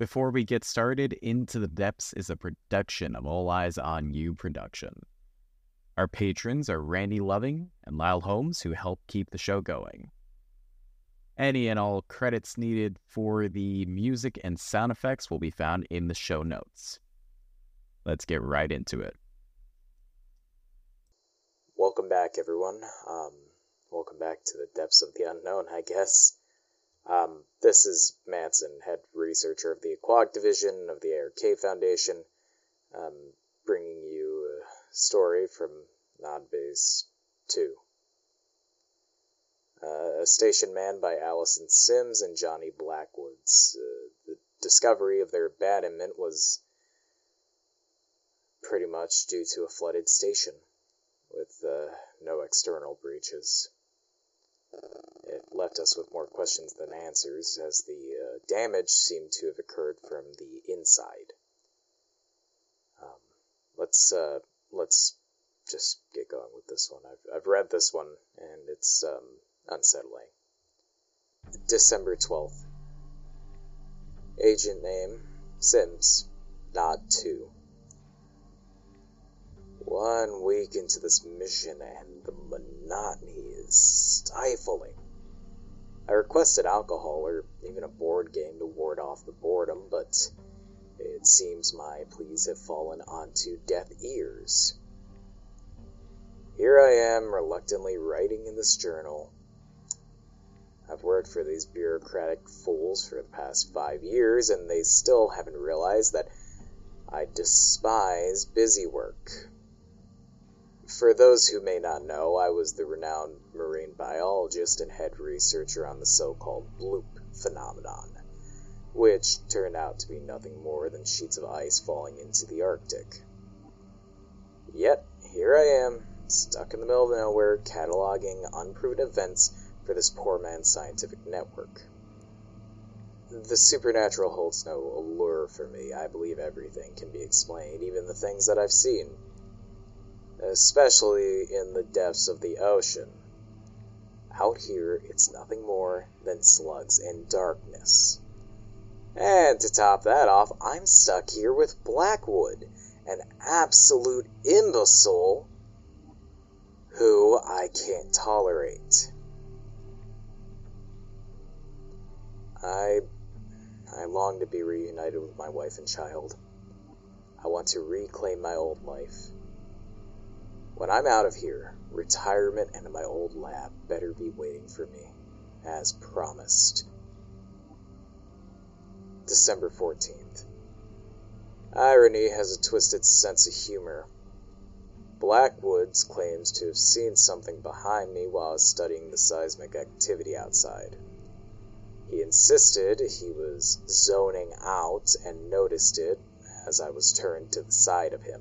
Before we get started, Into the Depths is a production of All Eyes on You production. Our patrons are Randy Loving and Lyle Holmes, who help keep the show going. Any and all credits needed for the music and sound effects will be found in the show notes. Let's get right into it. Welcome back, everyone. Um, welcome back to the depths of the unknown, I guess. Um, this is Manson, head researcher of the Aquatic Division of the ARK Foundation, um, bringing you a story from Nod Base 2. Uh, a Station Man by Allison Sims and Johnny Blackwoods. Uh, the discovery of their abandonment was pretty much due to a flooded station with uh, no external breaches. It left us with more questions than answers, as the uh, damage seemed to have occurred from the inside. Um, let's uh, let's just get going with this one. I've I've read this one, and it's um, unsettling. December twelfth. Agent name Sims. Nod two. One week into this mission, and the monotony is stifling. I requested alcohol or even a board game to ward off the boredom, but it seems my pleas have fallen onto deaf ears. Here I am, reluctantly writing in this journal. I've worked for these bureaucratic fools for the past five years, and they still haven't realized that I despise busy work. For those who may not know, I was the renowned marine biologist and head researcher on the so-called bloop phenomenon, which turned out to be nothing more than sheets of ice falling into the Arctic. Yet, here I am, stuck in the middle of nowhere, cataloging unproven events for this poor man's scientific network. The supernatural holds no allure for me. I believe everything can be explained, even the things that I've seen especially in the depths of the ocean. Out here, it's nothing more than slugs and darkness. And to top that off, I'm stuck here with Blackwood, an absolute imbecile who I can't tolerate. I I long to be reunited with my wife and child. I want to reclaim my old life. When I'm out of here, retirement and my old lab better be waiting for me, as promised. December 14th. Irony has a twisted sense of humor. Blackwoods claims to have seen something behind me while studying the seismic activity outside. He insisted he was zoning out and noticed it as I was turned to the side of him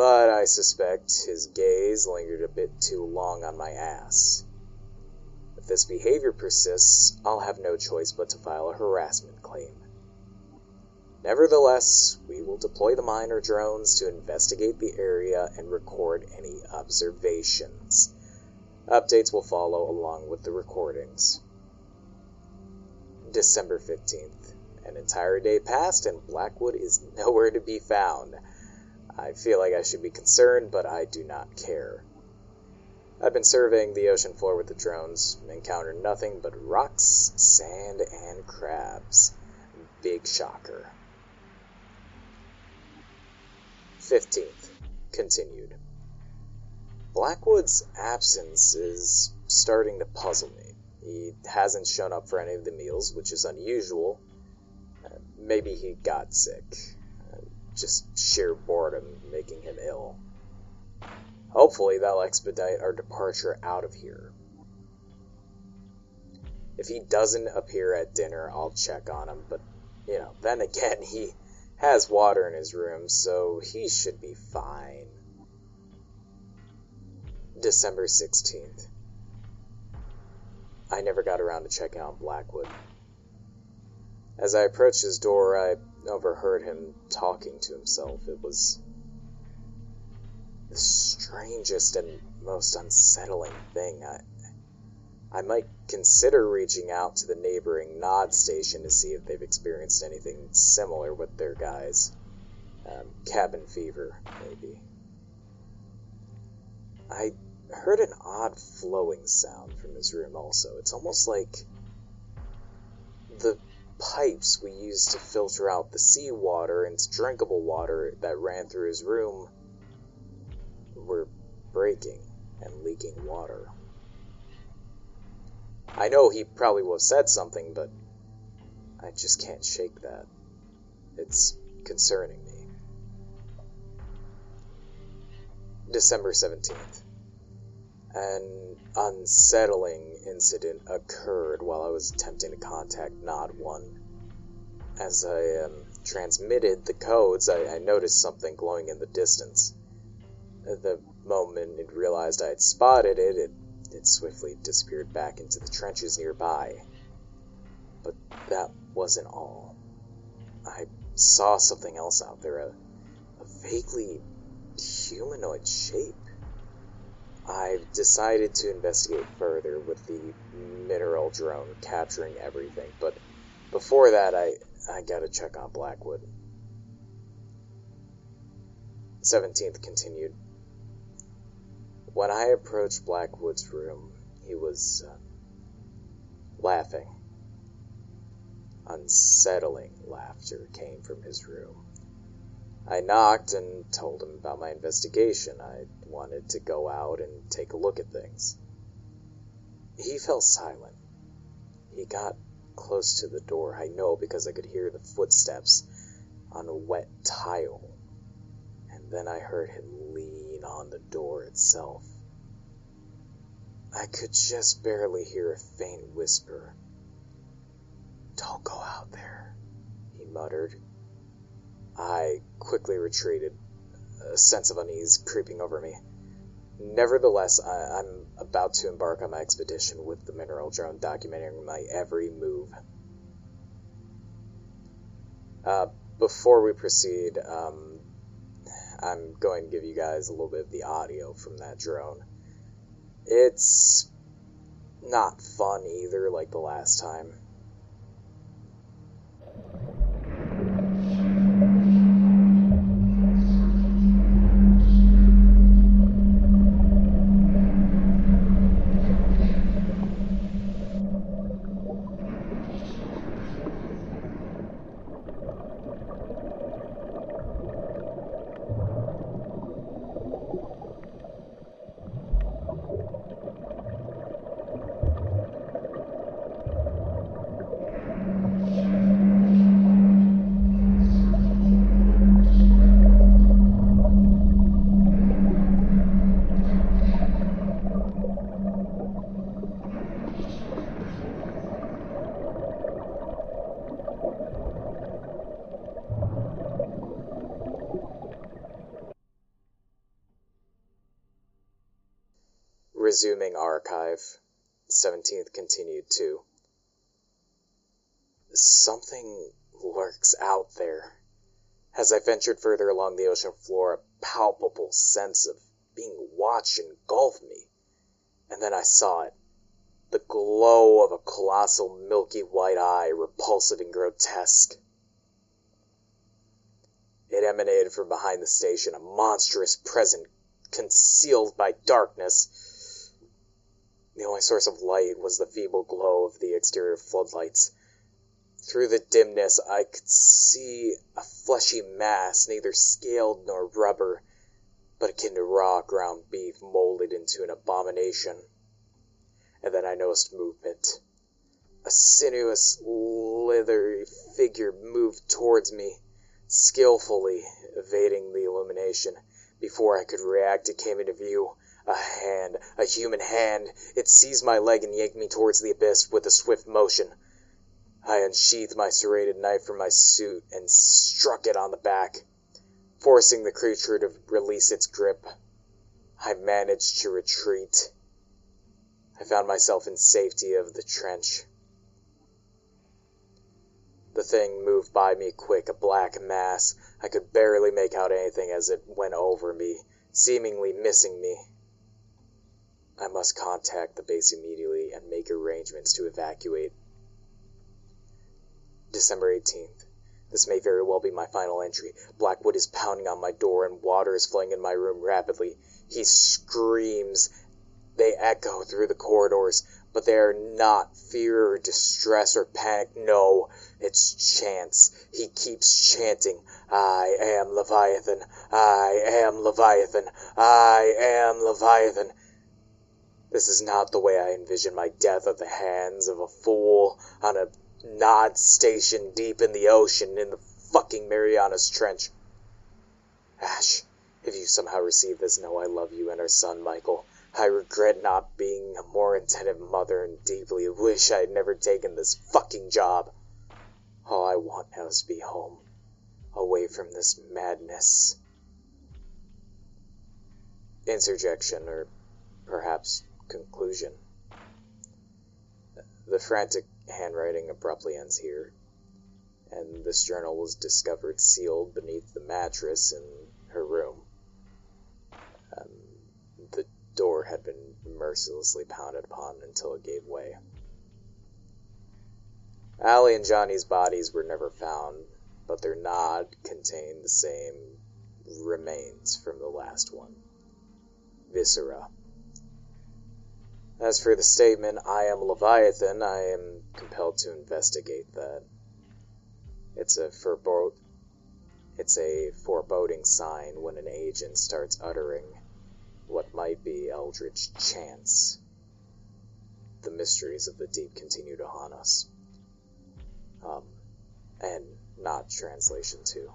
but I suspect his gaze lingered a bit too long on my ass. If this behavior persists, I'll have no choice but to file a harassment claim. Nevertheless, we will deploy the miner drones to investigate the area and record any observations. Updates will follow along with the recordings. December 15th. An entire day passed and Blackwood is nowhere to be found. I feel like I should be concerned, but I do not care. I've been surveying the ocean floor with the drones, encountered nothing but rocks, sand, and crabs. Big shocker. 15th. Continued. Blackwood's absence is starting to puzzle me. He hasn't shown up for any of the meals, which is unusual. Uh, maybe he got sick just sheer boredom making him ill. Hopefully, that'll expedite our departure out of here. If he doesn't appear at dinner, I'll check on him, but, you know, then again, he has water in his room, so he should be fine. December 16th. I never got around to checking out Blackwood. As I approached his door, I overheard him talking to himself. It was the strangest and most unsettling thing. I, I might consider reaching out to the neighboring Nod station to see if they've experienced anything similar with their guys. Um, cabin fever, maybe. I heard an odd flowing sound from his room also. It's almost like the pipes we used to filter out the seawater into drinkable water that ran through his room were breaking and leaking water. I know he probably would have said something, but I just can't shake that. It's concerning me. December 17th. An unsettling incident occurred while I was attempting to contact Nod 1. As I um, transmitted the codes, I, I noticed something glowing in the distance. The moment it realized I had spotted it, it it swiftly disappeared back into the trenches nearby. But that wasn't all. I saw something else out there, a, a vaguely humanoid shape. I've decided to investigate further with the mineral drone capturing everything, but before that, I, I gotta check on Blackwood. 17th continued. When I approached Blackwood's room, he was uh, laughing. Unsettling laughter came from his room. I knocked and told him about my investigation. I wanted to go out and take a look at things. He fell silent. He got close to the door, I know, because I could hear the footsteps on wet tile. And then I heard him lean on the door itself. I could just barely hear a faint whisper. Don't go out there, he muttered. I quickly retreated, a sense of unease creeping over me. Nevertheless, I, am about to embark on my expedition with the mineral drone documenting my every move. Uh, before we proceed, um, I'm going to give you guys a little bit of the audio from that drone. It's not fun either, like the last time. Resuming archive. 17th continued too. Something lurks out there. As I ventured further along the ocean floor, a palpable sense of being watched engulfed me. And then I saw it. The glow of a colossal milky white eye, repulsive and grotesque. It emanated from behind the station, a monstrous presence concealed by darkness the only source of light was the feeble glow of the exterior floodlights. Through the dimness I could see a fleshy mass, neither scaled nor rubber, but akin to raw ground beef molded into an abomination. And then I noticed movement. A sinuous, leathery figure moved towards me, skillfully evading the illumination. Before I could react, it came into view a hand, a human hand. It seized my leg and yanked me towards the abyss with a swift motion. I unsheathed my serrated knife from my suit and struck it on the back, forcing the creature to release its grip. I managed to retreat. I found myself in safety of the trench. The thing moved by me quick, a black mass. I could barely make out anything as it went over me, seemingly missing me. I must contact the base immediately and make arrangements to evacuate. December 18th. This may very well be my final entry. Blackwood is pounding on my door and water is flowing in my room rapidly. He screams. They echo through the corridors, but they are not fear or distress or panic. No, it's chants. He keeps chanting, I am Leviathan. I am Leviathan. I am Leviathan. This is not the way I envision my death at the hands of a fool on a Nod station deep in the ocean in the fucking Marianas Trench. Ash, if you somehow receive this, know I love you and our son, Michael. I regret not being a more attentive mother and deeply wish I had never taken this fucking job. All I want now is to be home, away from this madness. Interjection, or perhaps conclusion. The frantic handwriting abruptly ends here, and this journal was discovered sealed beneath the mattress in her room. Um, the door had been mercilessly pounded upon until it gave way. Allie and Johnny's bodies were never found, but their nod contained the same remains from the last one viscera. As for the statement, I am Leviathan, I am compelled to investigate that. It's a it's a foreboding sign when an agent starts uttering what might be eldritch chants. The mysteries of the deep continue to haunt us. Um, and not translation too.